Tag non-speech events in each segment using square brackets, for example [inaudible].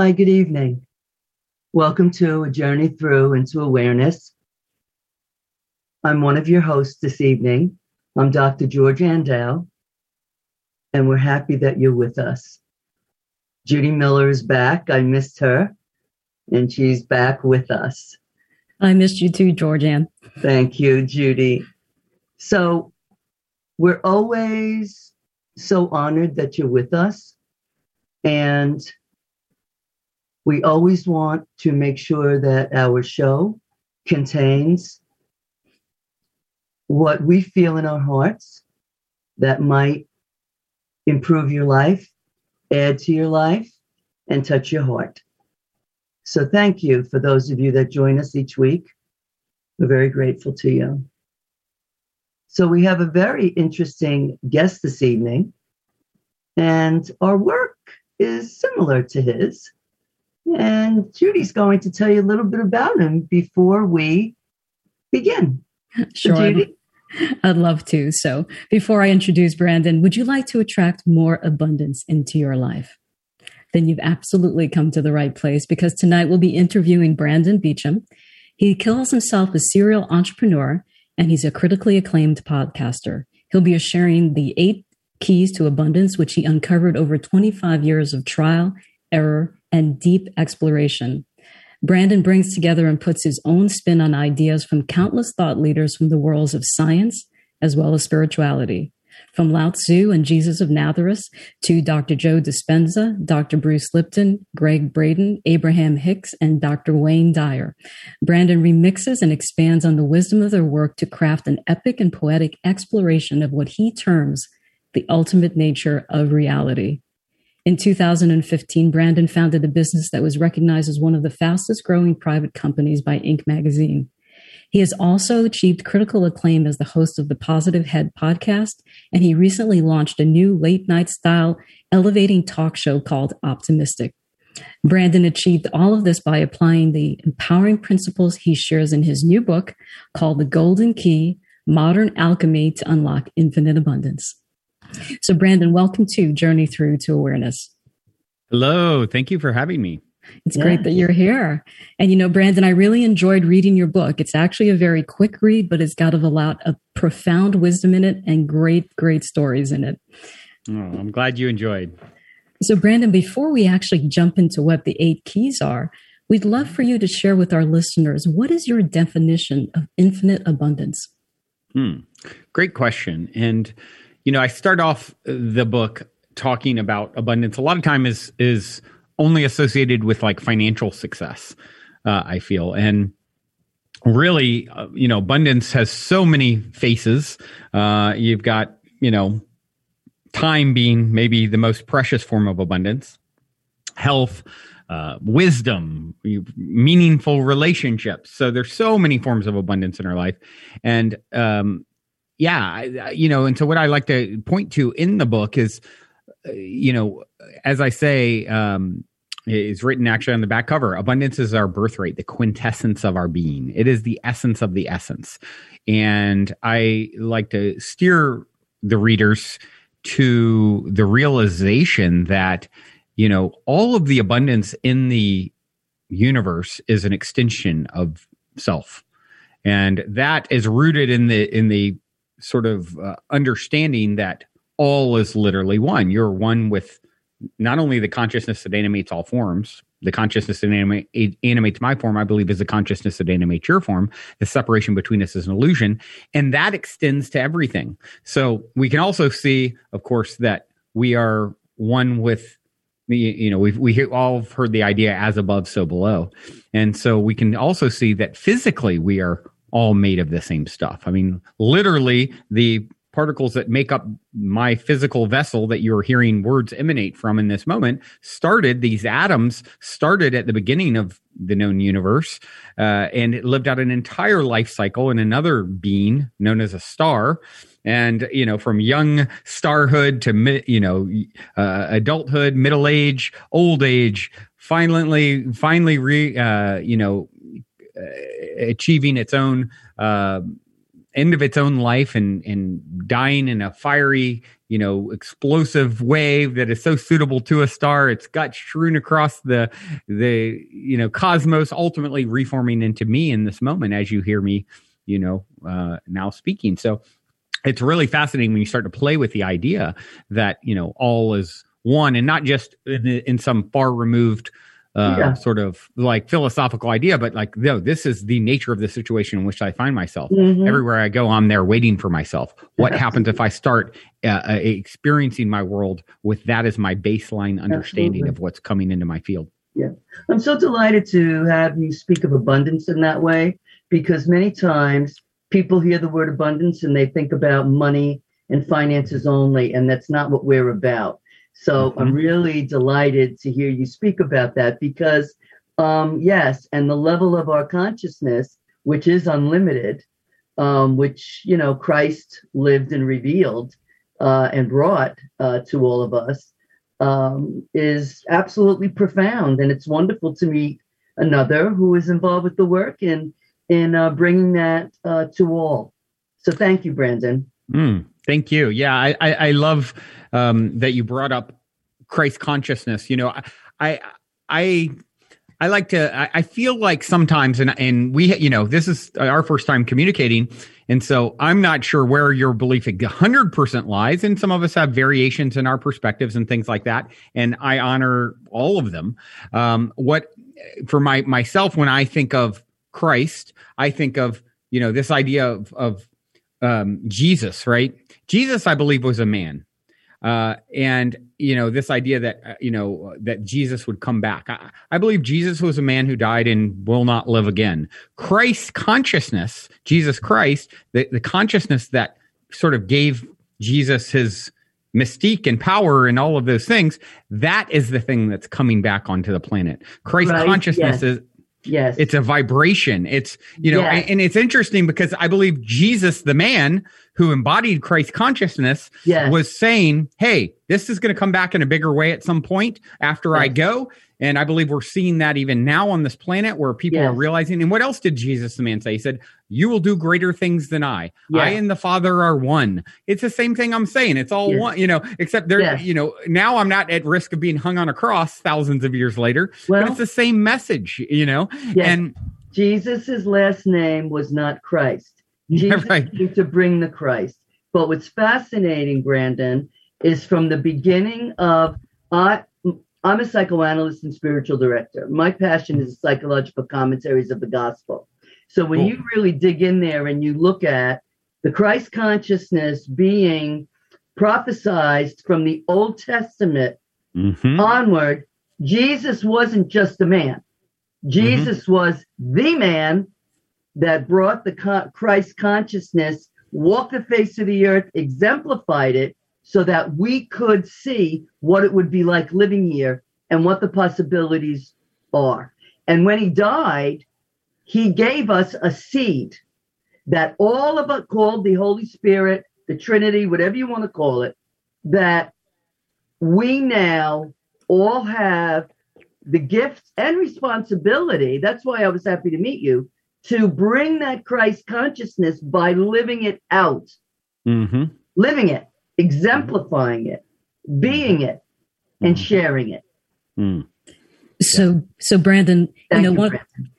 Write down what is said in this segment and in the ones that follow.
Hi, good evening. Welcome to A Journey Through into Awareness. I'm one of your hosts this evening. I'm Dr. George Andale, and we're happy that you're with us. Judy Miller is back. I missed her, and she's back with us. I missed you too, Georgianne. Thank you, Judy. So, we're always so honored that you're with us. And we always want to make sure that our show contains what we feel in our hearts that might improve your life, add to your life, and touch your heart. So, thank you for those of you that join us each week. We're very grateful to you. So, we have a very interesting guest this evening, and our work is similar to his. And Judy's going to tell you a little bit about him before we begin. Sure. Judy? I'd love to. So, before I introduce Brandon, would you like to attract more abundance into your life? Then you've absolutely come to the right place because tonight we'll be interviewing Brandon Beachum. He calls himself a serial entrepreneur and he's a critically acclaimed podcaster. He'll be sharing the eight keys to abundance, which he uncovered over 25 years of trial, error, and deep exploration. Brandon brings together and puts his own spin on ideas from countless thought leaders from the worlds of science as well as spirituality. From Lao Tzu and Jesus of Nazareth to Dr. Joe Dispenza, Dr. Bruce Lipton, Gregg Braden, Abraham Hicks, and Dr. Wayne Dyer. Brandon remixes and expands on the wisdom of their work to craft an epic and poetic exploration of what he terms the ultimate nature of reality. In 2015, Brandon founded a business that was recognized as one of the fastest growing private companies by Inc. magazine. He has also achieved critical acclaim as the host of the Positive Head podcast, and he recently launched a new late night style elevating talk show called Optimistic. Brandon achieved all of this by applying the empowering principles he shares in his new book called The Golden Key Modern Alchemy to Unlock Infinite Abundance. So, Brandon, welcome to Journey Through to Awareness. Hello. Thank you for having me. It's yeah. great that you're here. And you know, Brandon, I really enjoyed reading your book. It's actually a very quick read, but it's got a lot of profound wisdom in it and great, great stories in it. Oh, I'm glad you enjoyed. So, Brandon, before we actually jump into what the eight keys are, we'd love for you to share with our listeners what is your definition of infinite abundance? Hmm. Great question. And you know, I start off the book talking about abundance. A lot of time is is only associated with like financial success. Uh, I feel and really, uh, you know, abundance has so many faces. Uh, you've got you know, time being maybe the most precious form of abundance, health. Uh, wisdom, meaningful relationships. So there's so many forms of abundance in our life, and um, yeah, you know, and so what I like to point to in the book is, uh, you know, as I say, um, written actually on the back cover. Abundance is our birthright, the quintessence of our being. It is the essence of the essence. And I like to steer the readers to the realization that, you know, all of the abundance in the universe is an extension of self. And that is rooted in the in the sort of uh, understanding that all is literally one. You're one with not only the consciousness that animates all forms, the consciousness that anima- animates my form, I believe, is the consciousness that animates your form. The separation between us is an illusion, and that extends to everything. So we can also see, of course, that we are one with you know we've we all have heard the idea as above so below and so we can also see that physically we are all made of the same stuff. I mean, literally, the particles that make up my physical vessel that you're hearing words emanate from in this moment started these atoms started at the beginning of the known universe uh, and it lived out an entire life cycle in another being known as a star and you know from young starhood to you know uh, adulthood middle age old age finally finally re, uh, you know achieving its own uh, end of its own life and and dying in a fiery you know explosive wave that is so suitable to a star. It's got strewn across the the you know cosmos ultimately reforming into me in this moment as you hear me you know uh, now speaking. So it's really fascinating when you start to play with the idea that you know all is one and not just in, in some far removed uh, yeah. sort of like philosophical idea, but like, no, this is the nature of the situation in which I find myself. Mm-hmm. Everywhere I go, I'm there waiting for myself. What yes. happens if I start uh, uh, experiencing my world with that as my baseline understanding Absolutely. of what's coming into my field? Yeah. I'm so delighted to have you speak of abundance in that way because many times people hear the word abundance and they think about money and finances only, and that's not what we're about. So mm-hmm. I'm really delighted to hear you speak about that because, um, yes, and the level of our consciousness, which is unlimited, um, which, you know, Christ lived and revealed uh, and brought uh, to all of us, um, is absolutely profound. And it's wonderful to meet another who is involved with the work in, in uh, bringing that uh, to all. So thank you, Brandon. Mm, thank you. Yeah, I, I, I love um, that you brought up Christ consciousness. You know, I I I like to. I, I feel like sometimes, and and we, you know, this is our first time communicating, and so I'm not sure where your belief 100 percent lies. And some of us have variations in our perspectives and things like that, and I honor all of them. Um, what for my myself when I think of Christ, I think of you know this idea of of um, Jesus, right? Jesus, I believe, was a man. Uh, and you know this idea that uh, you know that Jesus would come back. I, I, believe Jesus was a man who died and will not live again. Christ consciousness, Jesus Christ, the, the consciousness that sort of gave Jesus his mystique and power and all of those things. That is the thing that's coming back onto the planet. Christ right, consciousness yes. is Yes. It's a vibration. It's, you know, yes. and, and, it's interesting because I believe Jesus, the man who embodied Christ consciousness, yes. was saying, Hey, this is going to come back in a bigger way at some point after yes. I go. And I believe we're seeing that even now on this planet where people yes. are realizing. And what else did Jesus the man say? He said, You will do greater things than I. Yes. I and the Father are one. It's the same thing I'm saying. It's all one, you know, except there, you know, now I'm not at risk of being hung on a cross thousands of years later. Well, but it's the same message, you know? And Jesus's last name was not Christ. Jesus right. came to bring the Christ. But what's fascinating, Brandon, is from the beginning of I I'm a psychoanalyst and spiritual director. My passion is psychological commentaries of the gospel. So when cool. you really dig in there and you look at the Christ consciousness being prophesized from the Old Testament mm-hmm. onward, Jesus wasn't just a man. Jesus mm-hmm. was the man that brought the Christ consciousness, walked the face of the earth, exemplified it, so that we could see what it would be like living here and what the possibilities are. And when he died, he gave us a seed that all of us called the Holy Spirit, the Trinity, whatever you want to call it, that we now all have the gifts and responsibility. That's why I was happy to meet you to bring that Christ consciousness by living it out, mm-hmm. living it exemplifying it, being it, and mm. sharing it. Mm. So, so Brandon, Thank you know, you, one, Brandon.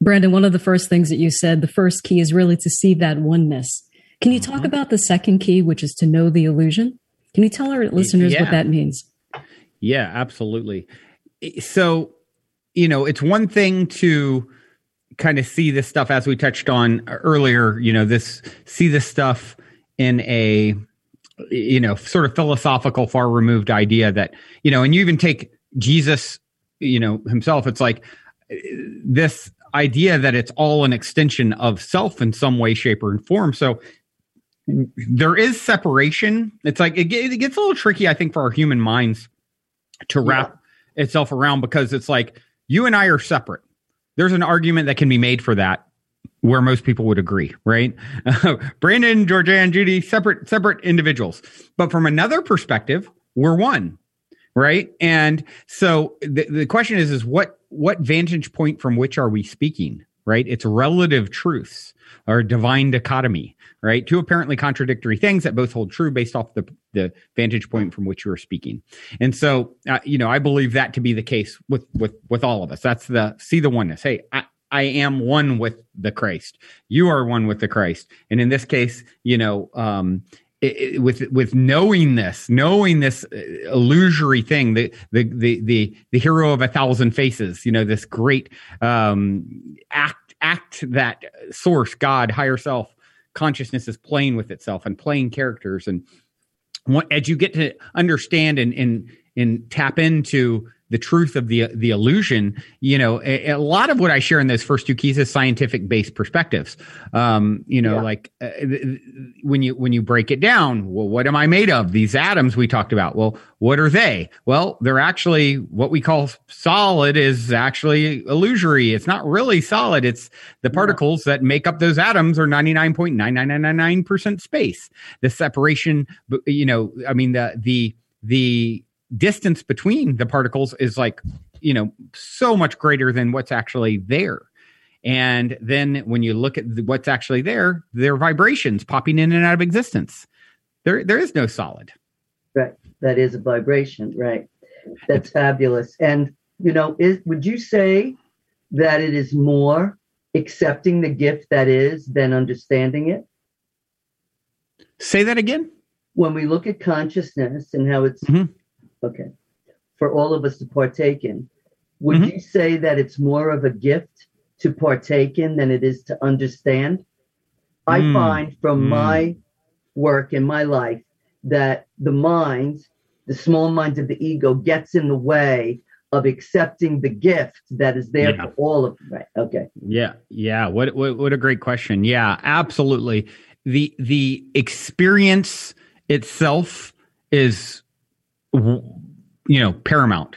Brandon, one of the first things that you said, the first key is really to see that oneness. Can you talk mm-hmm. about the second key, which is to know the illusion? Can you tell our listeners yeah. what that means? Yeah, absolutely. So, you know, it's one thing to kind of see this stuff as we touched on earlier, you know, this see this stuff in a you know, sort of philosophical, far removed idea that, you know, and you even take Jesus, you know, himself, it's like this idea that it's all an extension of self in some way, shape, or form. So there is separation. It's like it, it gets a little tricky, I think, for our human minds to wrap yeah. itself around because it's like you and I are separate. There's an argument that can be made for that where most people would agree, right? [laughs] Brandon, Georgia, and Judy, separate separate individuals, but from another perspective, we're one, right? And so the, the question is, is what what vantage point from which are we speaking? right? It's relative truths or divine dichotomy, right? Two apparently contradictory things that both hold true based off the, the vantage point from which you are speaking. And so, uh, you know, I believe that to be the case with, with, with all of us. That's the, see the oneness. Hey, I, I am one with the Christ. You are one with the Christ. And in this case, you know, um, it, it, with with knowing this, knowing this uh, illusory thing, the, the the the the hero of a thousand faces, you know, this great um, act act that source, God, higher self, consciousness is playing with itself and playing characters, and what, as you get to understand and and and tap into the truth of the the illusion you know a, a, lot of what i share in those first two keys is scientific based perspectives. Um you know yeah. like uh, when you when you break it down well what am i made of? These atoms we talked about. Well what are they? Well they're actually what we call solid is actually illusory. It's not really solid. It's the particles yeah. that make up those atoms are 99.99999% space. The separation you know i mean the the the distance between the particles is like you know so much greater than what's actually there. And then when you look at what's actually there there are vibrations popping in and out of existence. There there is no solid. Right. That is a vibration right. That's fabulous. And you know is would you say that it is more accepting the gift that is than understanding it? Say that again? When we look at consciousness and how it's mm-hmm okay, for all of us to partake in. Would mm-hmm. you say that it's more of a gift to partake in than it is to understand? I mm. find from mm. my work in my life that the mind, the small mind of the ego, gets in the way of accepting the gift that is there yeah. for all of. Right. Okay. Yeah. Yeah. What, what what a great question. Yeah, absolutely. The the experience itself is you know paramount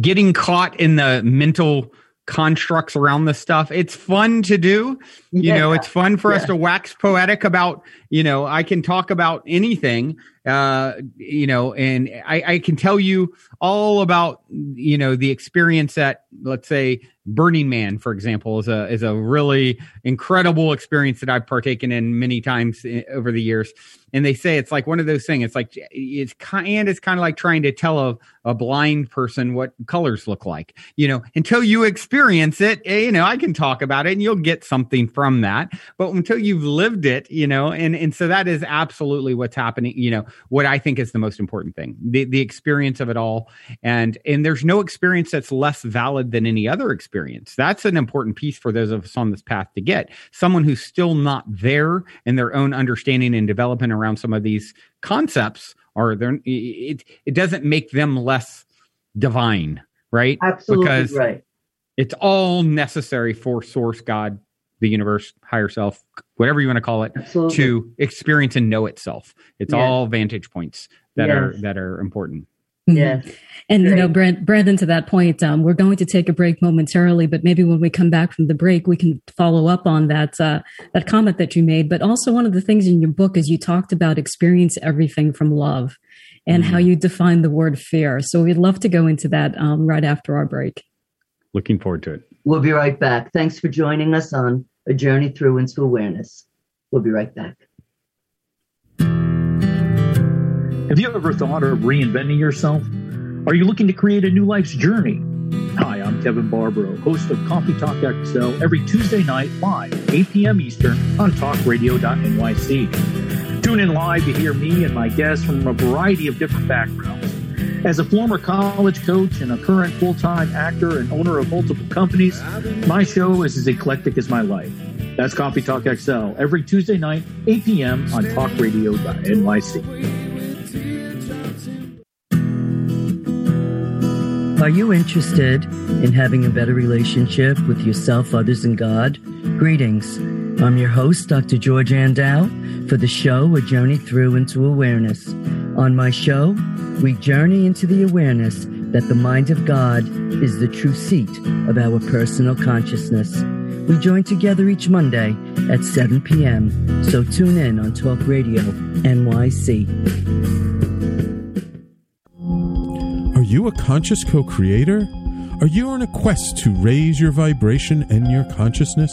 getting caught in the mental constructs around this stuff it's fun to do you yeah. know it's fun for yeah. us to wax poetic about you know i can talk about anything uh you know and i i can tell you all about you know the experience that let's say burning man for example is a is a really incredible experience that i've partaken in many times eh, over the years and they say it's like one of those things. It's like it's kind and it's kind of like trying to tell a, a blind person what colors look like. You know, until you experience it, eh, you know, I can talk about it and you'll get something from that. But until you've lived it, you know, and and so that is absolutely what's happening. You know, what I think is the most important thing the the experience of it all, and and there's no experience that's less valid than any other experience. That's an important piece for those of us on this path to get. Someone who's still not there in their own understanding and development around some of these concepts are there it it doesn't make them less divine right? Absolutely because right. it's all necessary for source god the universe higher self whatever you want to call it absolutely. to experience and know itself it's yes. all vantage points that yes. are that are important Mm-hmm. Yes. And, Great. you know, Brand, Brandon, to that point, um, we're going to take a break momentarily, but maybe when we come back from the break, we can follow up on that, uh, that comment that you made. But also one of the things in your book is you talked about experience everything from love and mm-hmm. how you define the word fear. So we'd love to go into that um, right after our break. Looking forward to it. We'll be right back. Thanks for joining us on a journey through into awareness. We'll be right back. Have you ever thought of reinventing yourself? Are you looking to create a new life's journey? Hi, I'm Kevin Barbaro, host of Coffee Talk XL every Tuesday night live, 8 p.m. Eastern on talkradio.nyc. Tune in live to hear me and my guests from a variety of different backgrounds. As a former college coach and a current full time actor and owner of multiple companies, my show is as eclectic as my life. That's Coffee Talk XL every Tuesday night, 8 p.m. on talkradio.nyc. Are you interested in having a better relationship with yourself, others, and God? Greetings. I'm your host, Dr. George Andow, for the show A Journey Through into Awareness. On my show, we journey into the awareness that the mind of God is the true seat of our personal consciousness. We join together each Monday at 7 p.m., so tune in on Talk Radio NYC Are you a conscious co creator? Are you on a quest to raise your vibration and your consciousness?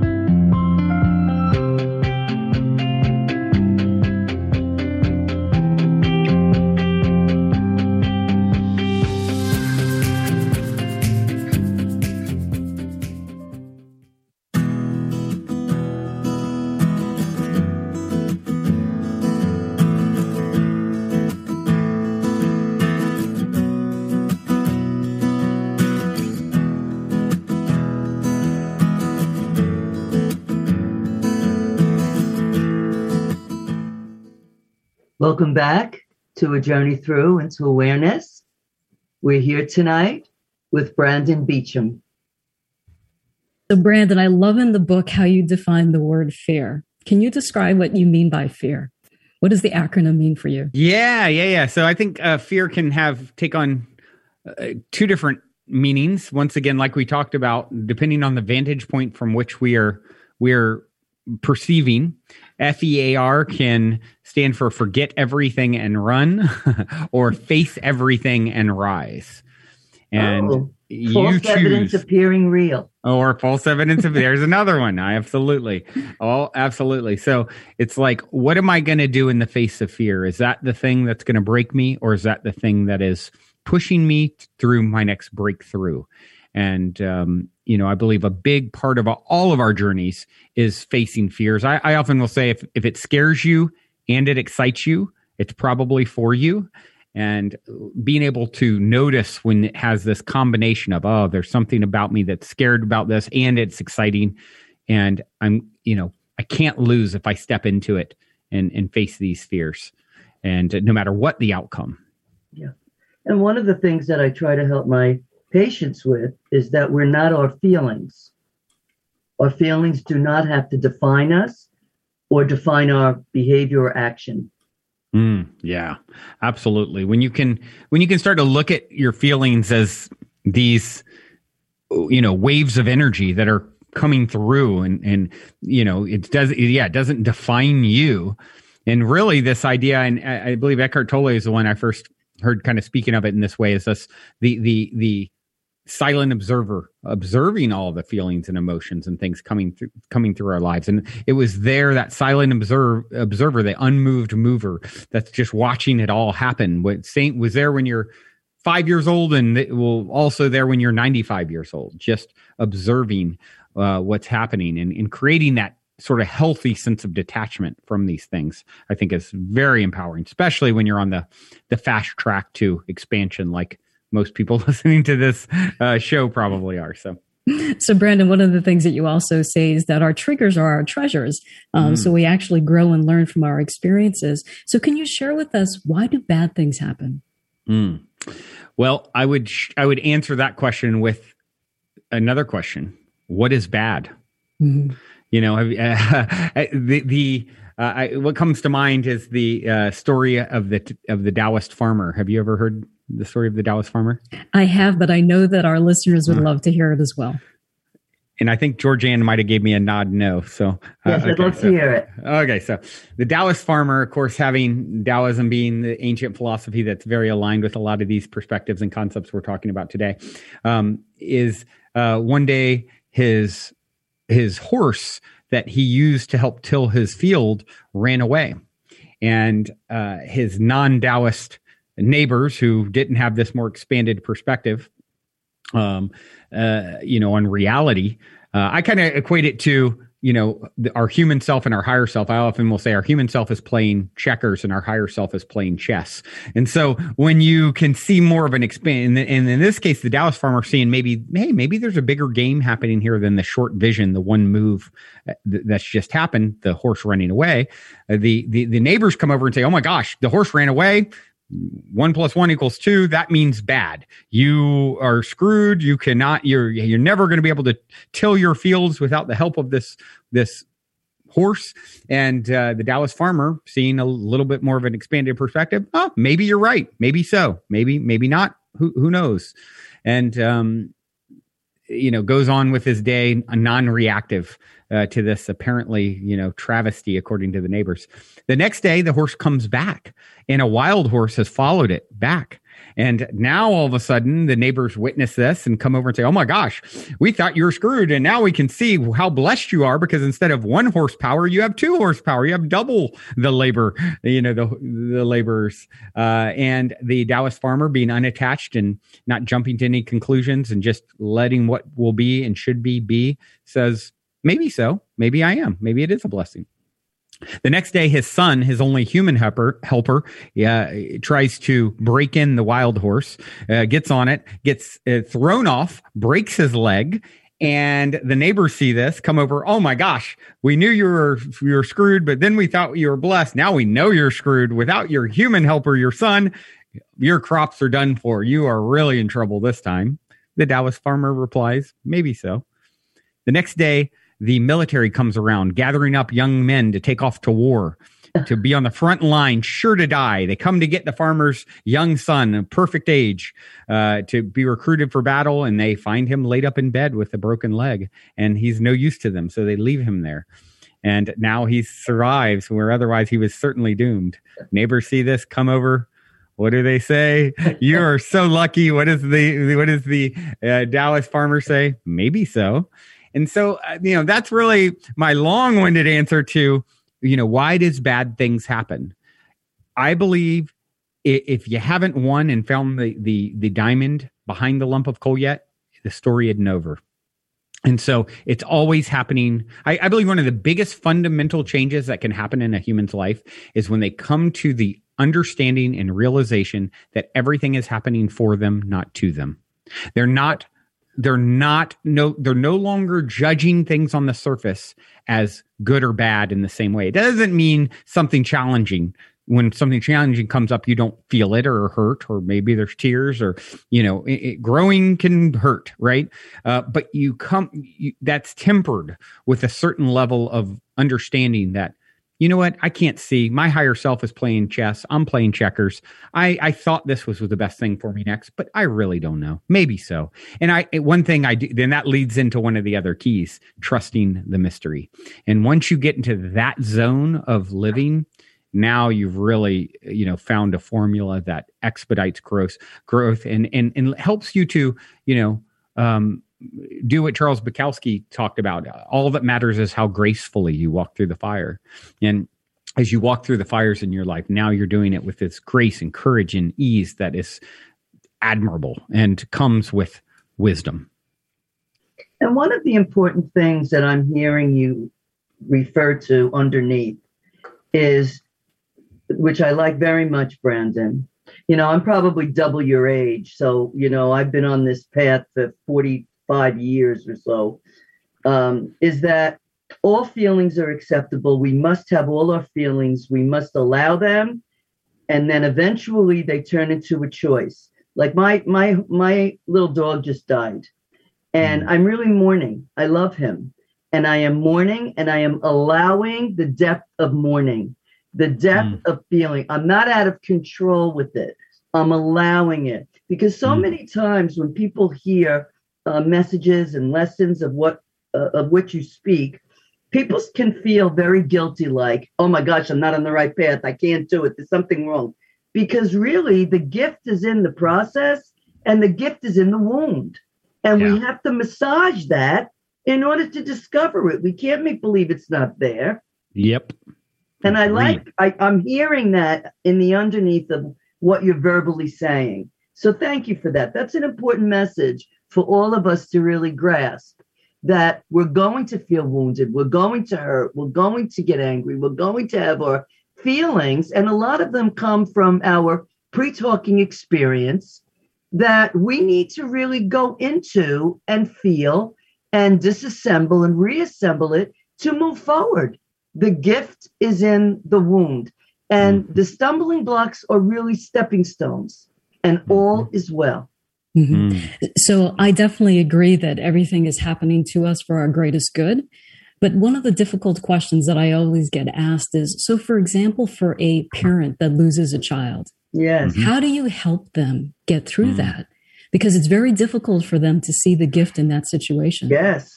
Welcome back to A Journey Through into Awareness. We're here tonight with Brandon Beachum. So, Brandon, I love in the book how you define the word fear. Can you describe what you mean by fear? What does the acronym mean for you? Yeah, yeah, yeah. So I think uh, fear can have take on uh, two different meanings. Once again, like we talked about, depending on the vantage point from which we are we're perceiving. FEAR can stand for forget everything and run, [laughs] or face everything and rise. And Oh, you False choose, evidence appearing real. or false evidence of there's another one. I absolutely, oh, absolutely. So it's like, what am I going to do in the face of fear? Is that the thing that's going to break me, or is that the thing that is pushing me through my next breakthrough? And um, you know, I believe a big part of all of our journeys is facing fears. I, I often will say, if if it scares you and it excites you, it's probably for you. And being able to notice when it has this combination of, oh, there's something about me that's scared about this and it's exciting. And I'm, you know, I can't lose if I step into it and, and face these fears. And no matter what the outcome. Yeah and one of the things that I try to help my patients with is that we're not our feelings. Our feelings do not have to define us or define our behavior or action. Mm, yeah, absolutely. When you can, when you can start to look at your feelings as these, you know, waves of energy that are coming through, and and you know, it does, yeah, it doesn't define you. And really, this idea, and I, I believe Eckhart Tolle is the one I first heard kind of speaking of it in this way, is this the the the silent observer observing all the feelings and emotions and things coming through coming through our lives. And it was there that silent observe, observer the unmoved mover that's just watching it all happen. What saint was there when you're five years old and it will also there when you're 95 years old just observing uh, what's happening and, and creating that sort of healthy sense of detachment from these things i think is very empowering especially when you're on the the fast track to expansion like most people [laughs] listening to this uh, show probably are. So, so Brandon, one of the things that you also say is that our triggers are our treasures. Um, Mm. So we actually grow and learn from our experiences. So can you share with us why do bad things happen? mm. well, I would sh- I would answer that question with another question: What is bad? Mhm. You know, have, [laughs] uh, the the uh, I, what comes to mind is the uh, story of the of the Taoist farmer. Have you ever heard the story of the Taoist farmer? I have, but I know that our listeners would Mm. love to hear it as well. And I think Georgianne might have gave me a nod no. So uh, Yes, I'd okay, love so- to hear it. Okay, so the Taoist farmer, of course, having Taoism being the ancient philosophy that's very aligned with a lot of these perspectives and concepts we're talking about today, um, is uh, one day his his horse that he used to help till his field ran away, and uh, his non-Taoist neighbors who didn't have this more expanded perspective, um, uh, you know, on reality. Uh, I kind of equate it to you know the, our human self and our higher self. I often will say our human self is playing checkers and our higher self is playing chess. And so when you can see more of an expand, and, in this case, the Taoist farmer seeing maybe, hey, maybe there's a bigger game happening here than the short vision, the one move uh, th- that's just happened, the horse running away. Uh, the the the neighbors come over and say, oh my gosh, the horse ran away one plus one equals two. That means bad. You are screwed. You cannot. You're you're never going to be able to till your fields without the help of this this horse. And uh, the Taoist farmer, seeing a little bit more of an expanded perspective, oh, maybe you're right. Maybe so. Maybe maybe not. Who who knows? And um, you know, goes on with his day, a non-reactive uh, to this apparently, you know, travesty according to the neighbors. The next day, the horse comes back, and a wild horse has followed it back. And now all of a sudden, the neighbors witness this and come over and say, Oh my gosh, we thought you were screwed. And now we can see how blessed you are because instead of one horsepower, you have two horsepower. You have double the labor, you know, the, the laborers. Uh, and the Taoist farmer being unattached and not jumping to any conclusions and just letting what will be and should be be says, Maybe so. Maybe I am. Maybe it is a blessing. The next day, his son, his only human helper, helper, uh, tries to break in the wild horse, uh, gets on it, gets uh, thrown off, breaks his leg, and the neighbors see this, come over. Oh my gosh, we knew you were you were screwed, but then we thought you were blessed. Now we know you're screwed. Without your human helper, your son, your crops are done for. You are really in trouble this time. The Taoist farmer replies, "Maybe so." The next day, the military comes around, gathering up young men to take off to war, to be on the front line, sure to die. They come to get the farmer's young son, a perfect age, uh, to be recruited for battle, and they find him laid up in bed with a broken leg, and he's no use to them, so they leave him there. And now he survives, where otherwise he was certainly doomed. Neighbors see this, come over, what do they say? [laughs] You are so lucky. What is the what does the uh, Taoist farmer say? Maybe so. And so, uh, you know, that's really my long winded answer to, you know, why does bad things happen? I believe if you haven't won and found the, the, the diamond behind the lump of coal yet, the story isn't over. And so it's always happening. I, I, believe one of the biggest fundamental changes that can happen in a human's life is when they come to the understanding and realization that everything is happening for them, not to them. They're not they're not no they're no longer judging things on the surface as good or bad in the same way. It doesn't mean something challenging when something challenging comes up you don't feel it or hurt or maybe there's tears or you know it, it, growing can hurt right uh, but you come you, that's tempered with a certain level of understanding that you know what? I can't see. My higher self is playing chess. I'm playing checkers. I, I thought this was, was the best thing for me next, but I really don't know. Maybe so. And I, one thing I do, then that leads into one of the other keys, trusting the mystery. And once you get into that zone of living, now you've really, you know, found a formula that expedites growth, growth and, and, and helps you to, you know, um, do what Charles Bukowski talked about. All that matters is how gracefully you walk through the fire. And as you walk through the fires in your life, now you're doing it with this grace and courage and ease that is admirable and comes with wisdom. And one of the important things that I'm hearing you refer to underneath is, which I like very much, Brandon. You know, I'm probably double your age. So, you know, I've been on this path for 40, five years or so, um, is that all feelings are acceptable. We must have all our feelings. We must allow them, and then eventually they turn into a choice. Like my my my little dog just died, and mm. I'm really mourning. I love him, and I am mourning, and I am allowing the depth of mourning, the depth mm. of feeling. I'm not out of control with it. I'm allowing it because so mm. many times when people hear uh, messages and lessons of what uh, of which you speak, people can feel very guilty, like, "Oh my gosh, I'm not on the right path. I can't do it. There's something wrong." Because really, the gift is in the process, and the gift is in the wound, and yeah. we have to massage that in order to discover it. We can't make believe it's not there. Yep. And I like I, I'm hearing that in the underneath of what you're verbally saying. So thank you for that. That's an important message for all of us to really grasp that we're going to feel wounded, we're going to hurt, we're going to get angry, we're going to have our feelings, and a lot of them come from our pre talking experience that we need to really go into and feel and disassemble and reassemble it to move forward. The gift is in the wound. And mm-hmm. the stumbling blocks are really stepping stones, and mm-hmm. all is well. Mhm. Mm. So I definitely agree that everything is happening to us for our greatest good. But one of the difficult questions that I always get asked is so, for example, for a parent that loses a child, Yes. Mhm. how do you help them get through Mm. that? Because it's very difficult for them to see the gift in that situation. Yes.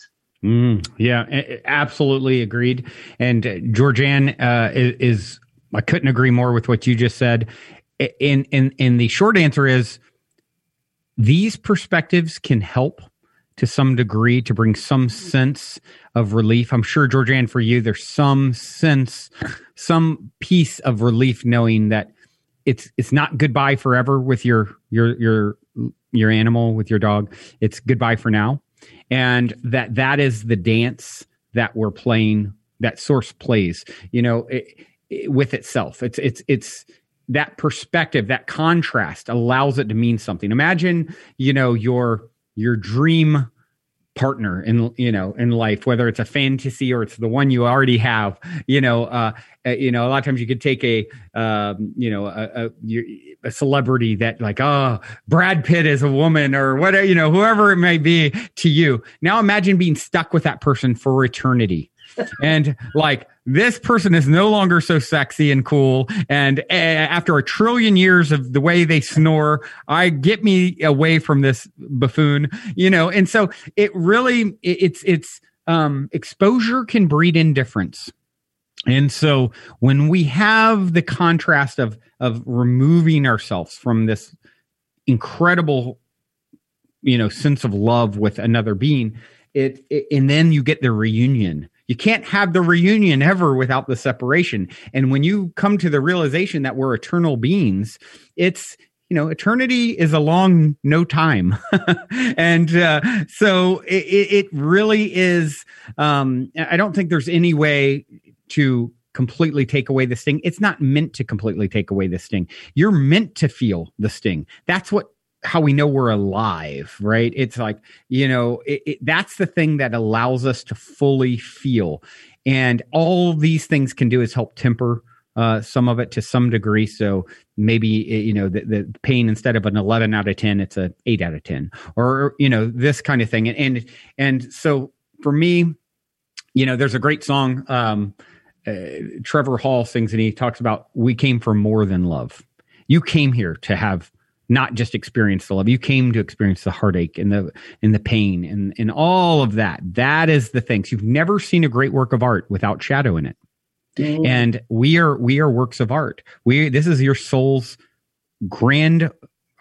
Mm, yeah, a- a- absolutely agreed. And uh, Georgianne uh, is, is I couldn't agree more with what you just said. I- In in in the short answer is these perspectives can help to some degree to bring some sense of relief. I'm sure Georgianne, for you, there's some sense, some piece of relief knowing that it's it's not goodbye forever with your your your your animal with your dog. It's goodbye for now and that that is the dance that we're playing that source plays you know it, it- with itself it's it's it's that perspective that contrast allows it to mean something. Imagine you know your your dream partner in you know in life whether it's a fantasy or it's the one you already have you know uh, uh you know a lot of times you could take a um you know a, a, a celebrity that like oh brad pitt is a woman or whatever you know whoever it may be to you. Now imagine being stuck with that person for eternity and like this person is no longer so sexy and cool. And uh, after a trillion years of the way they snore i get me away from this buffoon you know? And so it really it- it's it's um exposure can breed indifference. And so when we have the contrast of of removing ourselves from this incredible you know sense of love with another being it, it and then you get the reunion you can't have the reunion ever without the separation. And when you come to the realization that we're eternal beings it's you know eternity is a long no time. [laughs] And uh, so it, it really is um i don't think there's any way to completely take away the sting. It's not meant to completely take away the sting. You're meant to feel the sting. That's what how we know we're alive right? It's like you know it, it, that's the thing that allows us to fully feel. And all these things can do is help temper uh, some of it to some degree. So maybe you know the, the pain instead of an 11 out of 10 it's a 8 out of 10 or you know this kind of thing. And and, and so for me you know there's a great song um, uh, trevor hall sings and he talks about we came for more than love. You came here to have not just experience the love you came to experience the heartache and the and the pain and and all of that that is the things you've never seen a great work of art without shadow in it Mm. and we are we are works of art we this is your soul's grand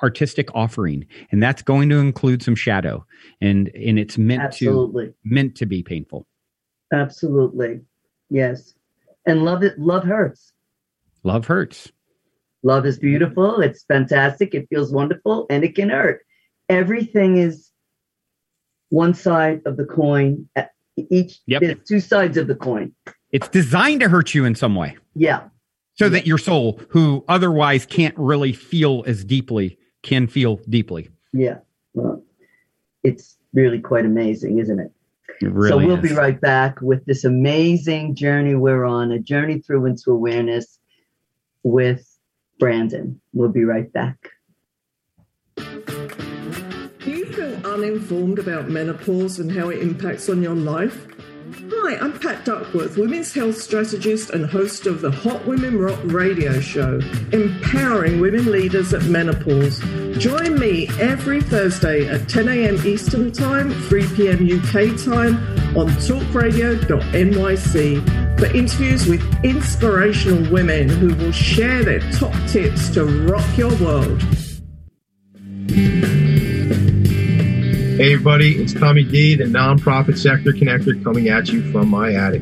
artistic offering and that's going to include some shadow and and it's meant Absolutely. to meant to be painful Absolutely. Yes. And love it. Love hurts. love hurts Love is beautiful. It's fantastic. It feels wonderful and it can hurt. Everything is one side of the coin. Each, Yep. there's two sides of the coin. it's designed to hurt you in some way Yeah. so that your soul who otherwise can't really feel as deeply can feel deeply Yeah. Well, it's really quite amazing, isn't it? it really so we'll is. be right back with this amazing journey we're on, a journey through into awareness with Brandon. We'll be right back. Do you feel uninformed about menopause and how it impacts on your life? Hi, I'm Pat Duckworth, women's health strategist and host of the Hot Women Rock radio show, empowering women leaders at menopause. Join me every Thursday at 10 a.m. Eastern Time, 3 p.m. UK time on talkradio.nyc for interviews with inspirational women who will share their top tips to rock your world. Hey everybody, it's Tommy D, the nonprofit sector connector coming at you from my attic.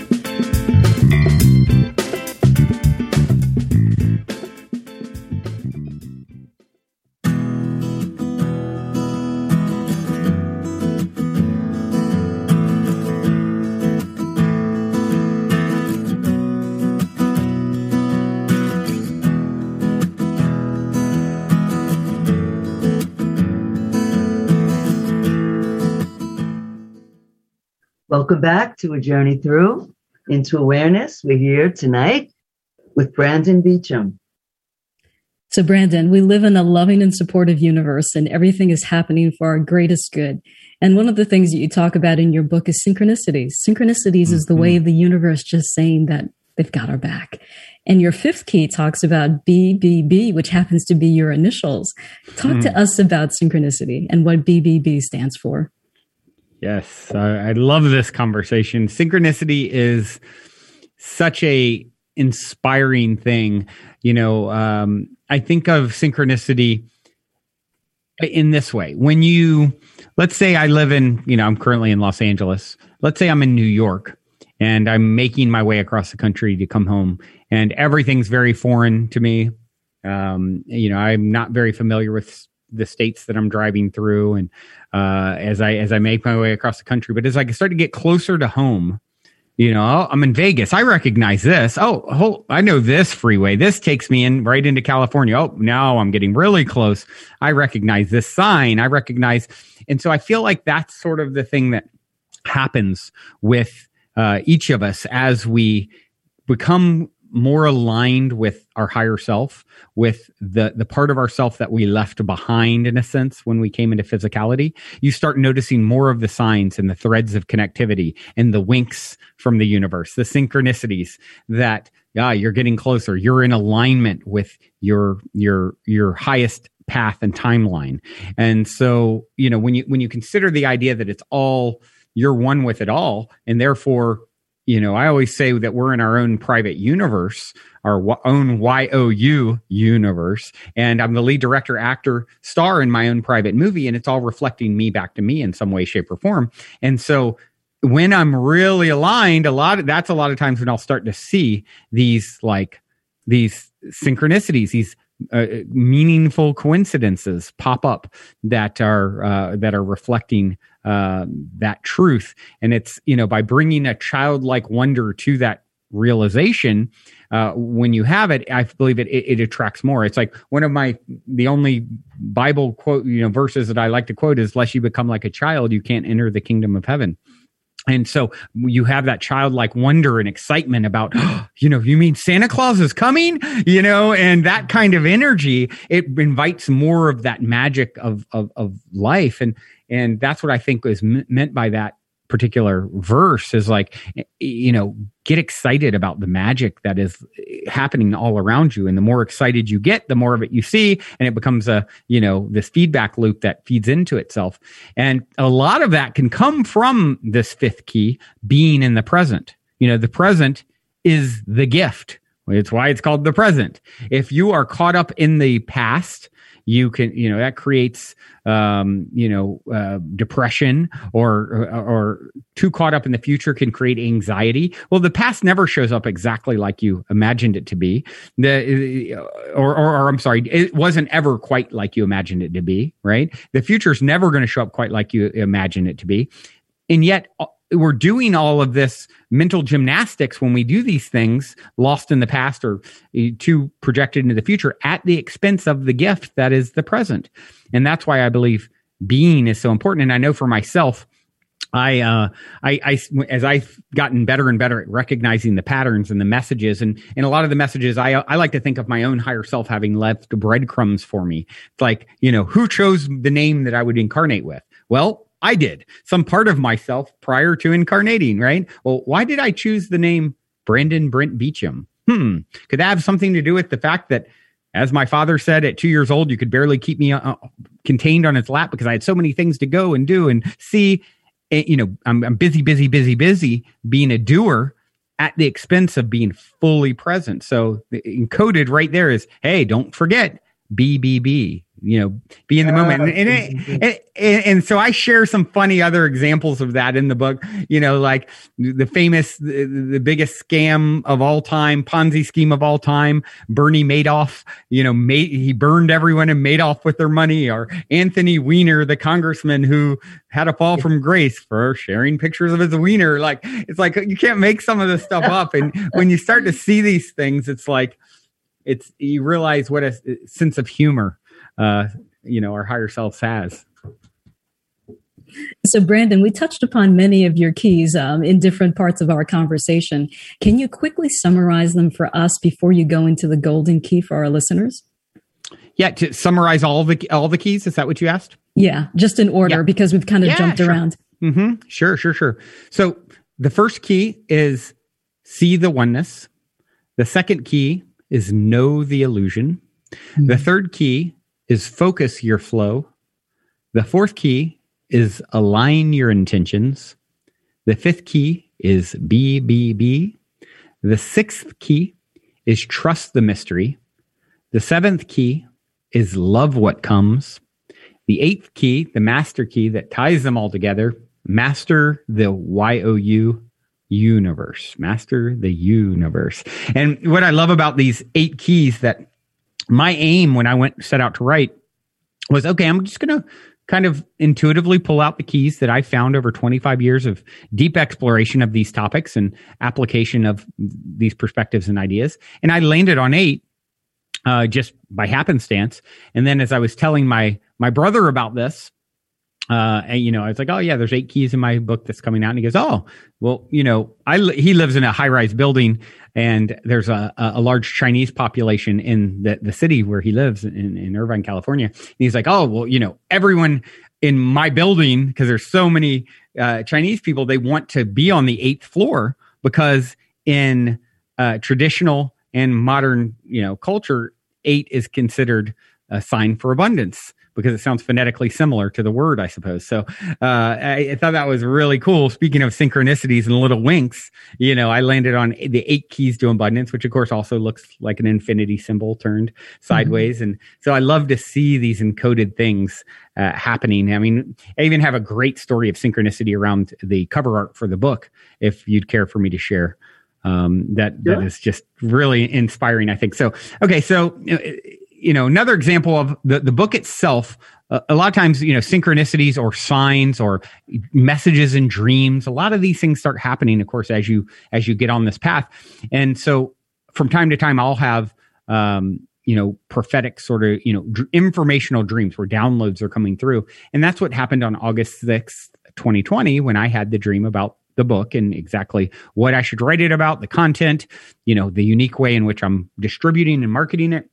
Welcome back to A Journey Through into Awareness. We're here tonight with Brandon Beachum. So, Brandon, we live in a loving and supportive universe, and everything is happening for our greatest good. And one of the things that you talk about in your book is synchronicities. Synchronicities mm-hmm. is the way of the universe just saying that they've got our back. And your fifth key talks about BBB, which happens to be your initials. Talk mm. to us about synchronicity and what BBB stands for. Yes, I, I love this conversation. Synchronicity is such a inspiring thing. You know, um, I think of synchronicity in this way. When you, let's say I live in, you know, I'm currently in Los Angeles. Let's say I'm in New York and I'm making my way across the country to come home and everything's very foreign to me. Um, you know, I'm not very familiar with the states that I'm driving through and uh, as I as I make my way across the country. But as I start to get closer to home, you know, I'm in Vegas. I recognize this. Oh, oh, I know this freeway. This takes me in right into California. Oh, now I'm getting really close. I recognize this sign. I recognize, and so I feel like that's sort of the thing that happens with uh, each of us as we become more aligned with our higher self, with the the part of ourself that we left behind in a sense when we came into physicality, you start noticing more of the signs and the threads of connectivity and the winks from the universe, the synchronicities that yeah, you're getting closer. You're in alignment with your your your highest path and timeline. And so, you know, when you when you consider the idea that it's all you're one with it all and therefore you know, I always say that we're in our own private universe, our own YOU universe. And I'm the lead director, actor, star in my own private movie. And it's all reflecting me back to me in some way, shape, or form. And so when I'm really aligned, a lot of that's a lot of times when I'll start to see these like these synchronicities, these uh, meaningful coincidences pop up that are uh, that are reflecting uh, that truth. And it's, you know, by bringing a childlike wonder to that realization, uh, when you have it, I believe it, it, it, attracts more. It's like one of my, the only Bible quote, you know, verses that I like to quote is, lest you become like a child, you can't enter the kingdom of heaven. And so you have that childlike wonder and excitement about, [gasps] you know, you mean Santa Claus is coming, you know, and that kind of energy, it invites more of that magic of, of, of life. And, and that's what I think is m- meant by that particular verse is like you know get excited about the magic that is eh, happening all around you. And the more excited you get the more of it you see and it becomes a you know this feedback loop that feeds into itself. And a lot of that can come from this fifth key being in the present. You know the present is the gift. It's why it's called the present. If you are caught up in the past you can you know that creates um, you know uh, depression or, or or too caught up in the future can create anxiety. Well the past never shows up exactly like you imagined it to be. The or, or, or i'm sorry it wasn't ever quite like you imagined it to be right? The future is never going to show up quite like you imagine it to be. And yet uh, we're doing all of this mental gymnastics when we do these things lost in the past or uh, too projected into the future at the expense of the gift that is the present and that's why i believe being is so important and i know for myself I, uh, I, I, as I've gotten better and better at recognizing the patterns and the messages, and and a lot of the messages, I, I like to think of my own higher self having left breadcrumbs for me. It's like, you know, who chose the name that I would incarnate with? Well, I did some part of myself prior to incarnating, right? Well, why did I choose the name Brandon Brent Beachum? Hmm. Could that have something to do with the fact that, as my father said, at two years old, you could barely keep me uh, contained on his lap because I had so many things to go and do and see. And, you know, I'm, I'm busy, busy, busy, busy being a doer at the expense of being fully present. So encoded right there is, hey, don't forget BBB, you know be in the moment. And, and, and, and, so i share some funny other examples of that in the book. You know like the famous the, the, biggest scam of all time ponzi scheme of all time bernie madoff you know made, he burned everyone in madoff with their money or anthony weiner the congressman who had a fall from grace for sharing pictures of his wiener. Like it's like you can't make some of this stuff up. And when you start to see these things it's like it's you realize what a sense of humor uh, you know our higher selves has. So, Brandon, we touched upon many of your keys um, in different parts of our conversation. Can you quickly summarize them for us before you go into the golden key for our listeners? Yeah, to summarize all the all the keys. Is that what you asked? Yeah, just in order yeah. because we've kind of yeah, jumped sure. around. Mm-hmm. Sure, sure, sure. So the first key is see the oneness. The second key is know the illusion. Mm-hmm. The third key is focus your flow. The fourth key is align your intentions. The fifth key is BBB. The sixth key is trust the mystery. The seventh key is love what comes. The eighth key, the master key that ties them all together, master the YOU universe, master the universe. And what I love about these eight keys that my aim when I went set out to write was okay, I'm just going to kind of intuitively pull out the keys that I found over 25 years of deep exploration of these topics and application of these perspectives and ideas. And I landed on eight uh, just by happenstance. And then as I was telling my my brother about this, uh, and you know, I was like, oh yeah, there's eight keys in my book that's coming out. And he goes, oh, well, you know, I he lives in a high rise building, and there's a, a large Chinese population in the, the city where he lives in, in Irvine, California. And he's like, oh, well, you know, everyone in my building because there's so many uh, Chinese people, they want to be on the eighth floor because in uh, traditional and modern, you know, culture, eight is considered a sign for abundance because it sounds phonetically similar to the word, I suppose. So uh, I, I, thought that was really cool. Speaking of synchronicities and little winks, you know, I landed on the eight keys to abundance, which of course also looks like an infinity symbol turned sideways. Mm-hmm. And so I love to see these encoded things uh, happening. I mean, I even have a great story of synchronicity around the cover art for the book, if you'd care for me to share. Um, that yeah. that is just really inspiring. I think so. Okay, so you know, another example of the, the book itself, uh, a lot of times, you know, synchronicities or signs or messages and dreams, a lot of these things start happening, of course, as you, as you get on this path. And so from time to time, I'll have, um, you know, prophetic sort of, you know, informational dreams where downloads are coming through. And that's what happened on August 6th, 2020, when I had the dream about the book and exactly what I should write it about, the content, you know, the unique way in which I'm distributing and marketing it.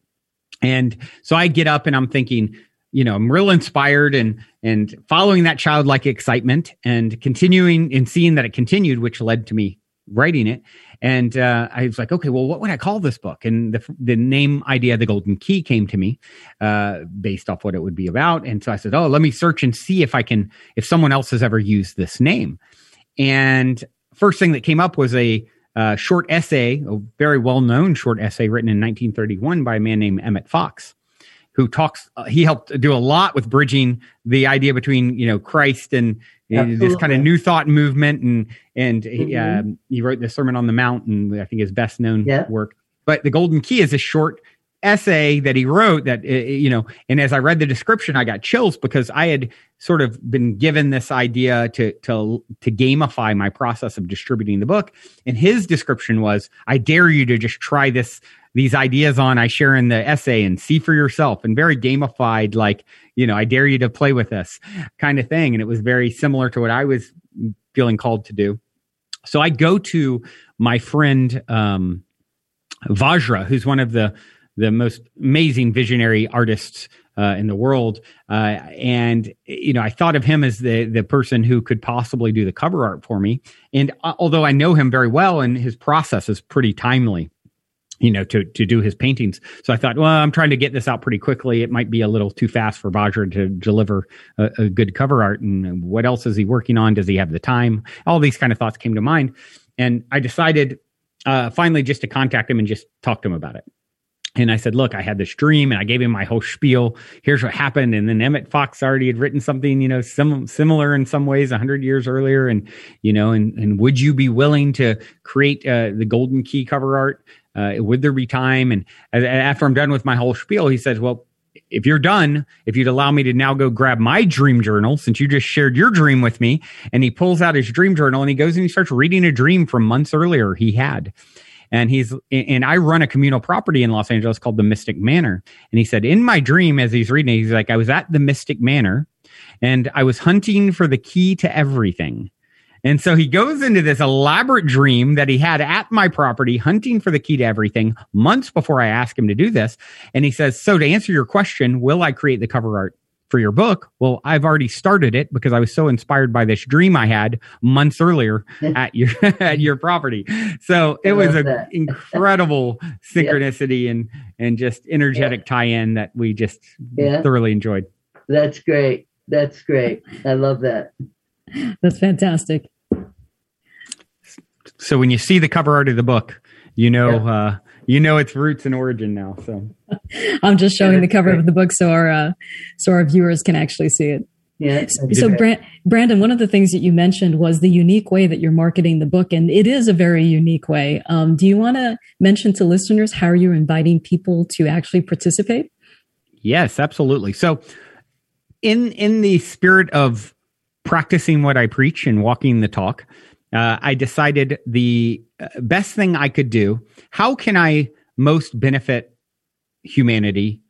And so I get up and I'm thinking, you know, I'm real inspired and and following that childlike excitement and continuing and seeing that it continued, which led to me writing it. And uh, I was like, okay, well, what would I call this book? And the the name idea, the Golden Key, came to me uh, based off what it would be about. And so I said, oh, let me search and see if I can, if someone else has ever used this name. And first thing that came up was a uh, short essay, a very well known short essay written in 1931 by a man named Emmett Fox, who talks. Uh, he helped do a lot with bridging the idea between you know Christ and this kind of new thought movement, and and mm-hmm. he, um, he, wrote the Sermon on the Mount, and I think his best known yeah. work. But the Golden Key is a short essay that he wrote that uh, you know and as i read the description i got chills because i had sort of been given this idea to to to gamify my process of distributing the book. And his description was i dare you to just try this these ideas on. I share in the essay and see for yourself. And very gamified like you know i dare you to play with this kind of thing. And it was very similar to what i was feeling called to do. So i go to my friend um vajra who's one of the the most amazing visionary artists uh, in the world. Uh, and you know, I thought of him as the the person who could possibly do the cover art for me. And uh, although I know him very well, and his process is pretty timely, you know, to to do his paintings. So I thought, well, I'm trying to get this out pretty quickly. It might be a little too fast for Vajra to deliver a, a good cover art. And what else is he working on? Does he have the time? All these kind of thoughts came to mind, and I decided uh, finally just to contact him and just talk to him about it. And I said, look, I had this dream and I gave him my whole spiel. Here's what happened. And then Emmett Fox already had written something, you know, sim- similar in some ways a hundred years earlier. And, you know, and, and would you be willing to create uh, the golden key cover art? Uh, would there be time? And after I'm done with my whole spiel, he says, well, if you're done, if you'd allow me to now go grab my dream journal, since you just shared your dream with me, and he pulls out his dream journal and he goes and he starts reading a dream from months earlier he had and he's and I run a communal property in Los Angeles called the Mystic Manor. And he said, in my dream, as he's reading, it, he's like, I was at the Mystic Manor, and I was hunting for the key to everything. And so he goes into this elaborate dream that he had at my property, hunting for the key to everything months before I ask him to do this. And he says, So to answer your question, will I create the cover art? For your book. Well, I've already started it because I was so inspired by this dream I had months earlier [laughs] at your [laughs] at your property. So it was an [laughs] incredible synchronicity yeah. and and just energetic yeah. tie-in that we just yeah. thoroughly enjoyed. That's great. That's great. I love that. That's fantastic. So when you see the cover art of the book, you know uh, you know its roots and origin now. So [laughs] I'm just showing the cover of the book so our uh, so our viewers can actually see it. Yeah. So, Brand- Brandon, one of the things that you mentioned was the unique way that you're marketing the book, and it is a very unique way. Um, do you want to mention to listeners how you're inviting people to actually participate? Yes, absolutely. So, in in the spirit of practicing what I preach and walking the talk, uh, I decided the best thing I could do. How can I most benefit humanity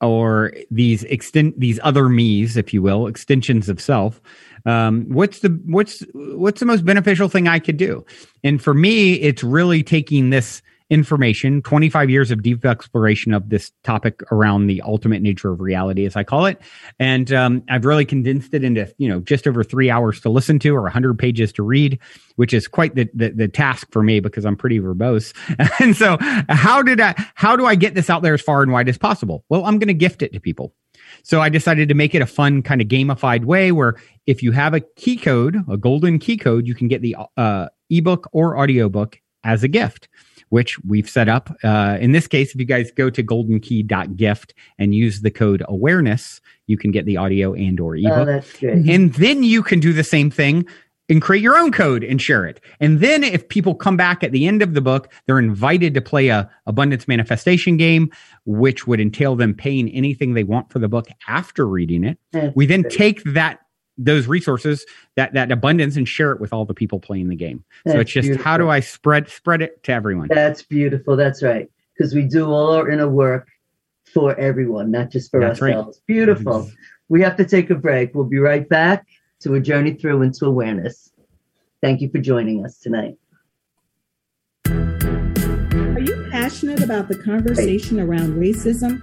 or these extend these other me's, if you will, extensions of self? Um, what's the what's what's the most beneficial thing I could do? And for me, it's really taking this information, 25 years of deep exploration of this topic around the ultimate nature of reality, as I call it. And um, I've really condensed it into, you know, just over three hours to listen to or 100 pages to read, which is quite the, the, the task for me because I'm pretty verbose. [laughs] and so how did I, how do I get this out there as far and wide as possible? Well, I'm going to gift it to people. So I decided to make it a fun kind of gamified way where if you have a key code, a golden key code, you can get the uh, ebook or audiobook as a gift which we've set up. Uh, in this case, if you guys go to goldenkey.gift and use the code awareness, you can get the audio and or oh, ebook. Oh, that's good. And then you can do the same thing and create your own code and share it. And then if people come back at the end of the book, they're invited to play a abundance manifestation game, which would entail them paying anything they want for the book after reading it. That's we then take that those resources that that abundance and share it with all the people playing the game That's so it's just beautiful. how do i spread spread it to everyone That's beautiful. That's right. Because we do all our inner work for everyone, not just for That's right. ourselves. Beautiful. Mhm. We have to take a break. We'll be right back to a journey through into awareness. Thank you for joining us tonight. Are you passionate about the conversation around racism?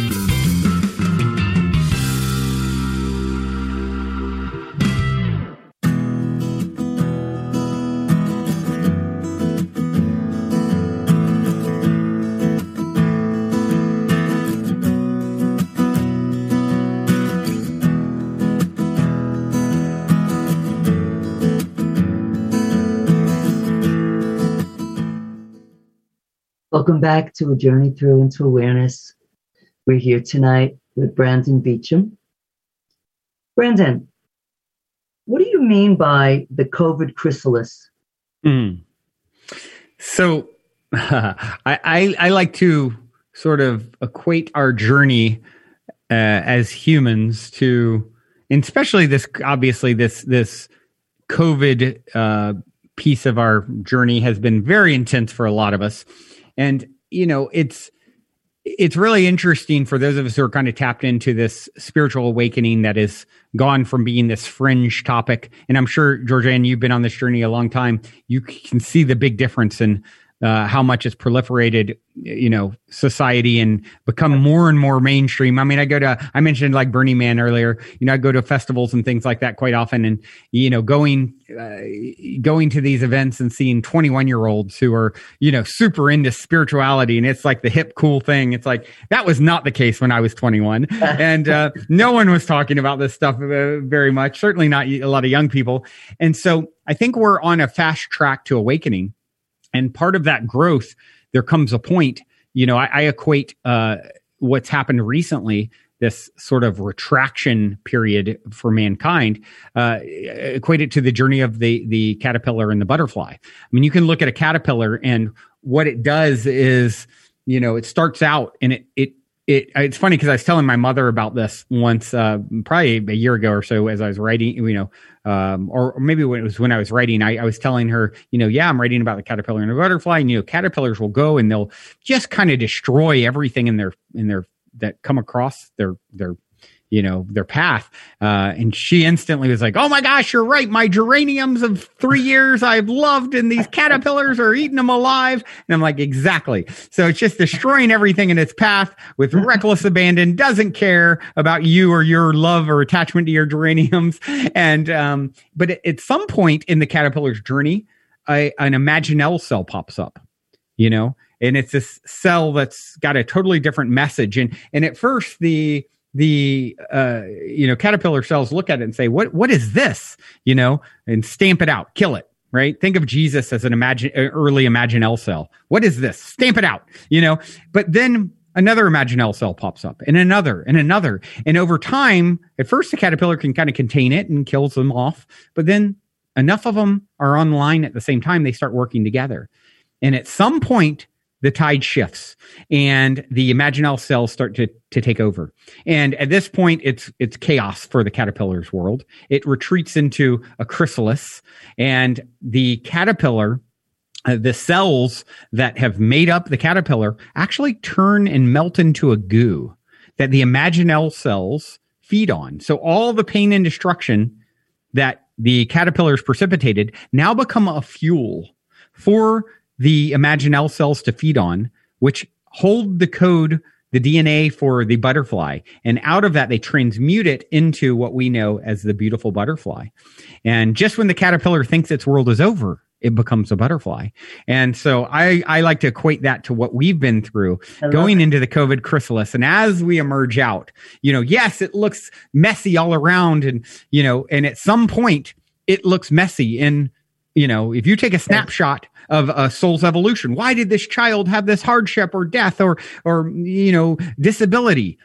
Welcome back to a journey through into awareness. We're here tonight with Brandon Beachum. Brandon, what do you mean by the COVID chrysalis? Mm. So [laughs] I, I, I like to sort of equate our journey uh, as humans to, and especially this obviously this this COVID uh, piece of our journey has been very intense for a lot of us and, you know, it's, it's really interesting for those of us who are kind of tapped into this spiritual awakening that is gone from being this fringe topic. And I'm sure, Georgianne, you've been on this journey a long time. You can see the big difference in uh, how much it's proliferated, you know, society and become more and more mainstream. I mean, I go to, I mentioned like Burning Man earlier, you know, I go to festivals and things like that quite often. And, you know, going, uh, going to these events and seeing 21 year olds who are, you know, super into spirituality and it's like the hip, cool thing. It's like, that was not the case when I was 21. [laughs] and, uh, no one was talking about this stuff uh, very much, certainly not a lot of young people. And so I think we're on a fast track to awakening and part of that growth, there comes a point, you know, I, I equate uh, what's happened recently, this sort of retraction period for mankind, uh, equate it to the journey of the, the caterpillar and the butterfly. I mean, you can look at a caterpillar and what it does is, you know, it starts out and it, it, it, it's funny because I was telling my mother about this once, uh, probably a year ago or so, as I was writing, you know, um, or, maybe when it was when I was writing, I, I, was telling her, you know, yeah, I'm writing about the caterpillar and the butterfly, and you know, caterpillars will go and they'll just kind of destroy everything in their in their that come across their their you know their path. Uh, and she instantly was like oh my gosh you're right. My geraniums of three years i've loved and these caterpillars are eating them alive. And i'm like exactly. So it's just destroying everything in its path with reckless abandon doesn't care about you or your love or attachment to your geraniums. And um, but at, some point in the caterpillar's journey a, an imaginal cell pops up you know and it's this cell that's got a totally different message. And and at first the the uh, you know caterpillar cells look at it and say what what is this? You know and stamp it out kill it right? Think of jesus as an imagine early imaginal cell. What is this? Stamp it out you know? But then another imagine imaginal cell pops up and another and another and over time at first the caterpillar can kind of contain it and kills them off but then enough of them are online at the same time they start working together. And at some point the tide shifts and the imaginal cells start to, to take over. And at this point, it's, it's chaos for the caterpillar's world. It retreats into a chrysalis and the caterpillar, uh, the cells that have made up the caterpillar actually turn and melt into a goo that the imaginal cells feed on. So all the pain and destruction that the caterpillars precipitated now become a fuel for the imaginal cells to feed on, which hold the code, the DNA for the butterfly. And out of that, they transmute it into what we know as the beautiful butterfly. And just when the caterpillar thinks its world is over, it becomes a butterfly. And so I, I like to equate that to what we've been through going into the COVID chrysalis. And as we emerge out, you know, yes, it looks messy all around and, you know, and at some point it looks messy. And, you know, if you take a snapshot of a soul's evolution. Why did this child have this hardship or death or, or, you know, disability?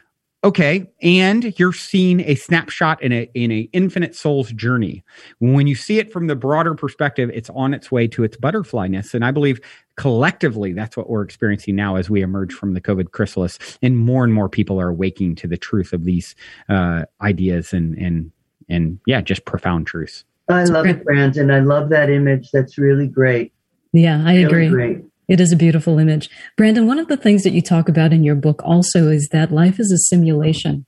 Okay. And you're seeing a snapshot in a, in a infinite soul's journey. When you see it from the broader perspective, it's on its way to its butterflyness. And I believe collectively, that's what we're experiencing now as we emerge from the COVID chrysalis and more and more people are awaking to the truth of these, uh, ideas and, and, and yeah, just profound truths. I love it, Brandon. And I love that image. That's really great. Yeah, I Really agree. great. It is a beautiful image. Brandon, one of the things that you talk about in your book also is that life is a simulation.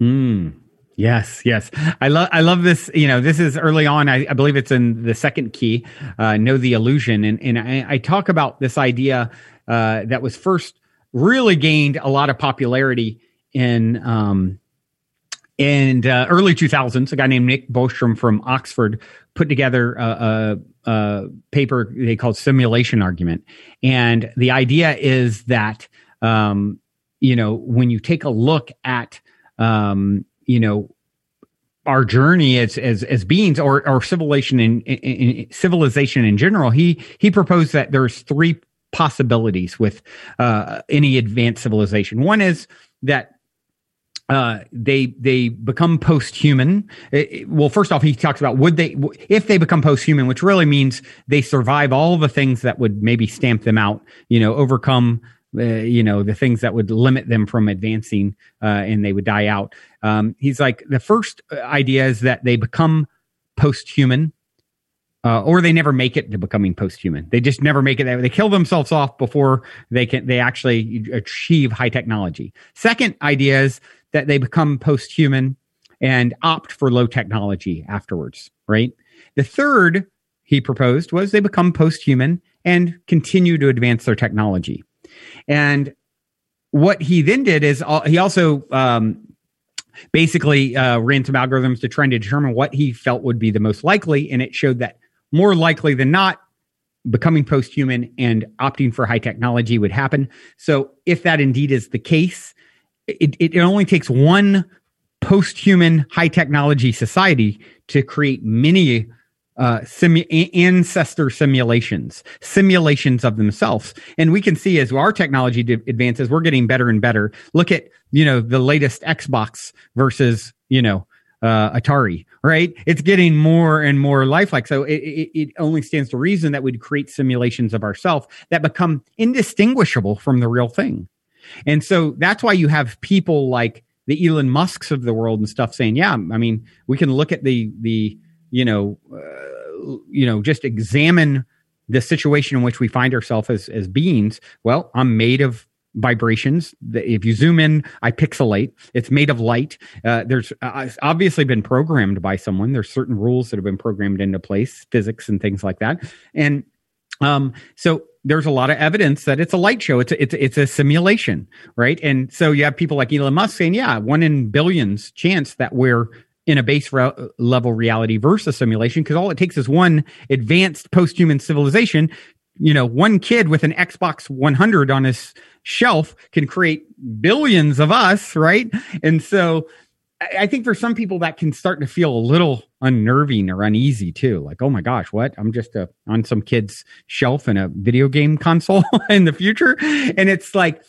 Mm. Yes, yes. I love I love this. You know, this is early on. I, I believe it's in the second key, uh, know the illusion, and and I, I talk about this idea uh, that was first really gained a lot of popularity in um, in uh, early 2000s. A guy named Nick Bostrom from Oxford put together a, a, a paper they called simulation argument, and the idea is that um, you know when you take a look at um, you know our journey as as as beings or or civilization in, in, in civilization in general he he proposed that there's three possibilities with uh any advanced civilization one is that uh, they they become post-human. Well, first off, he talks about would they if they become post-human, which really means they survive all the things that would maybe stamp them out. You know, overcome uh, you know the things that would limit them from advancing, uh, and they would die out. Um, he's like the first uh, idea is that they become post-human. Uh, or they never make it to becoming post-human. They just never make it. They, they kill themselves off before they can. They actually achieve high technology. Second idea is that they become post-human and opt for low technology afterwards. Right. The third he proposed was they become post-human and continue to advance their technology. And what he then did is al- he also um, basically uh, ran some algorithms to try and determine what he felt would be the most likely, and it showed that more likely than not, becoming post-human and opting for high technology would happen. So, if that indeed is the case, it, it only takes one post-human high technology society to create many uh, simu- ancestor simulations, simulations of themselves. And we can see as our technology advances, we're getting better and better. Look at, you know, the latest Xbox versus, you know, uh, Atari, right? It's getting more and more lifelike. So it, it, it only stands to reason that we'd create simulations of ourselves that become indistinguishable from the real thing. And so that's why you have people like the Elon Musks of the world and stuff saying, yeah, I mean, we can look at the, the, you know, uh, you know, just examine the situation in which we find ourselves as, as beings. Well, I'm made of vibrations. If you zoom in, I pixelate. It's made of light. Uh, there's uh, obviously been programmed by someone. There's certain rules that have been programmed into place, physics and things like that. And um, so there's a lot of evidence that it's a light show. It's a, it's a, it's a simulation, right? And so you have people like Elon Musk saying, yeah, one in billions chance that we're in a base re- level reality versus simulation because all it takes is one advanced post-human civilization. You know, one kid with an Xbox 100 on his shelf can create billions of us, right? And so I think for some people that can start to feel a little unnerving or uneasy too. Like, oh my gosh, what? I'm just uh on some kid's shelf in a video game console [laughs] in the future. And it's like,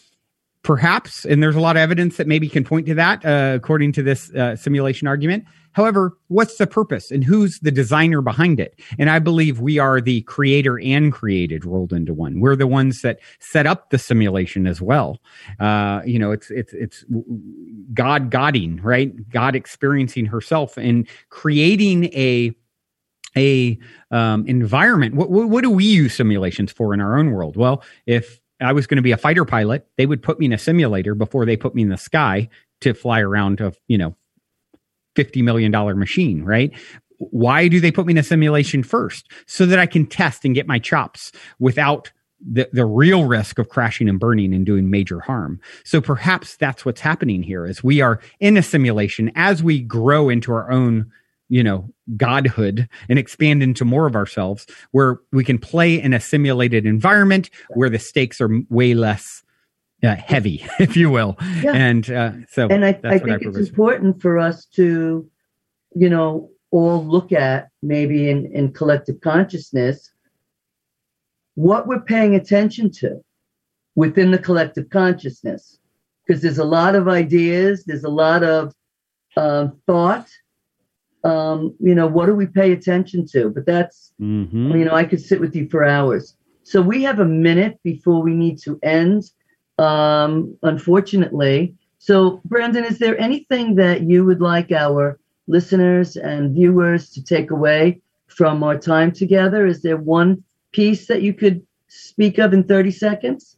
perhaps, and there's a lot of evidence that maybe can point to that, uh, according to this uh, simulation argument. However, what's the purpose and who's the designer behind it? And I believe we are the creator and created rolled into one. We're the ones that set up the simulation as well. Uh, you know, it's it's it's God godding, right? God experiencing herself and creating a a um, environment. What, what do we use simulations for in our own world? Well, if I was going to be a fighter pilot, they would put me in a simulator before they put me in the sky to fly around a you know fifty million dollar machine, right? Why do they put me in a simulation first? So that I can test and get my chops without the, the real risk of crashing and burning and doing major harm. So perhaps that's what's happening here is we are in a simulation as we grow into our own you know godhood and expand into more of ourselves where we can play in a simulated environment where the stakes are way less uh, heavy [laughs] if you will yeah. and uh, so and i, I think I it's important for us to you know all look at maybe in, in collective consciousness what we're paying attention to within the collective consciousness because there's a lot of ideas there's a lot of uh, thought um, you know, what do we pay attention to? But that's, mm-hmm. you know, I could sit with you for hours. So we have a minute before we need to end, um, unfortunately. So, Brandon, is there anything that you would like our listeners and viewers to take away from our time together? Is there one piece that you could speak of in 30 seconds?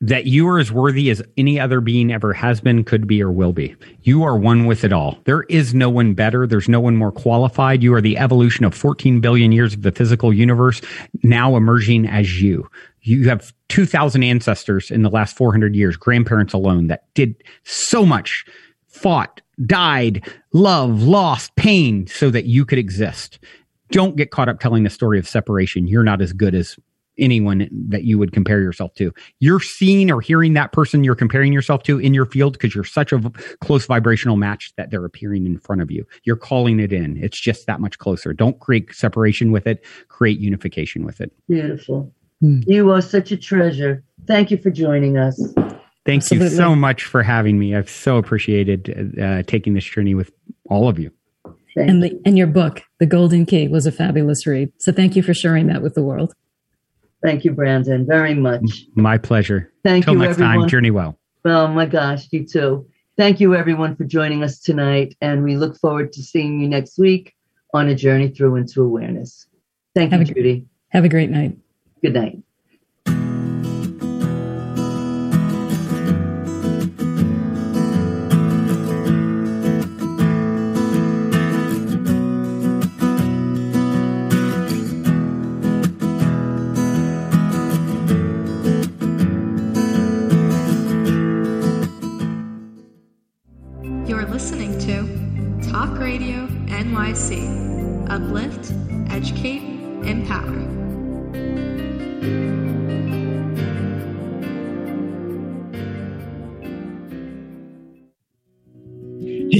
that you are as worthy as any other being ever has been, could be, or will be. You are one with it all. There is no one better. There's no one more qualified. You are the evolution of 14 billion years of the physical universe now emerging as you. You have 2,000 ancestors in the last 400 years, grandparents alone, that did so much, fought, died, love, lost, pain so that you could exist. Don't get caught up telling the story of separation. You're not as good as anyone that you would compare yourself to. You're seeing or hearing that person you're comparing yourself to in your field because you're such a close vibrational match that they're appearing in front of you. You're calling it in. It's just that much closer. Don't create separation with it, create unification with it. Beautiful. Hmm. You are such a treasure. Thank you for joining us. Thank Absolutely. you so much for having me. I've so appreciated uh, taking this journey with all of you. and the, and your book, The Golden Key, was a fabulous read. So thank you for sharing that with the world. Thank you, Brandon, very much. My pleasure. Thank Till you. next everyone. time, journey well. Oh my gosh, you too. Thank you, everyone, for joining us tonight, and we look forward to seeing you next week on a journey through into awareness. Thank have you, a, Judy. Have a great night. Good night.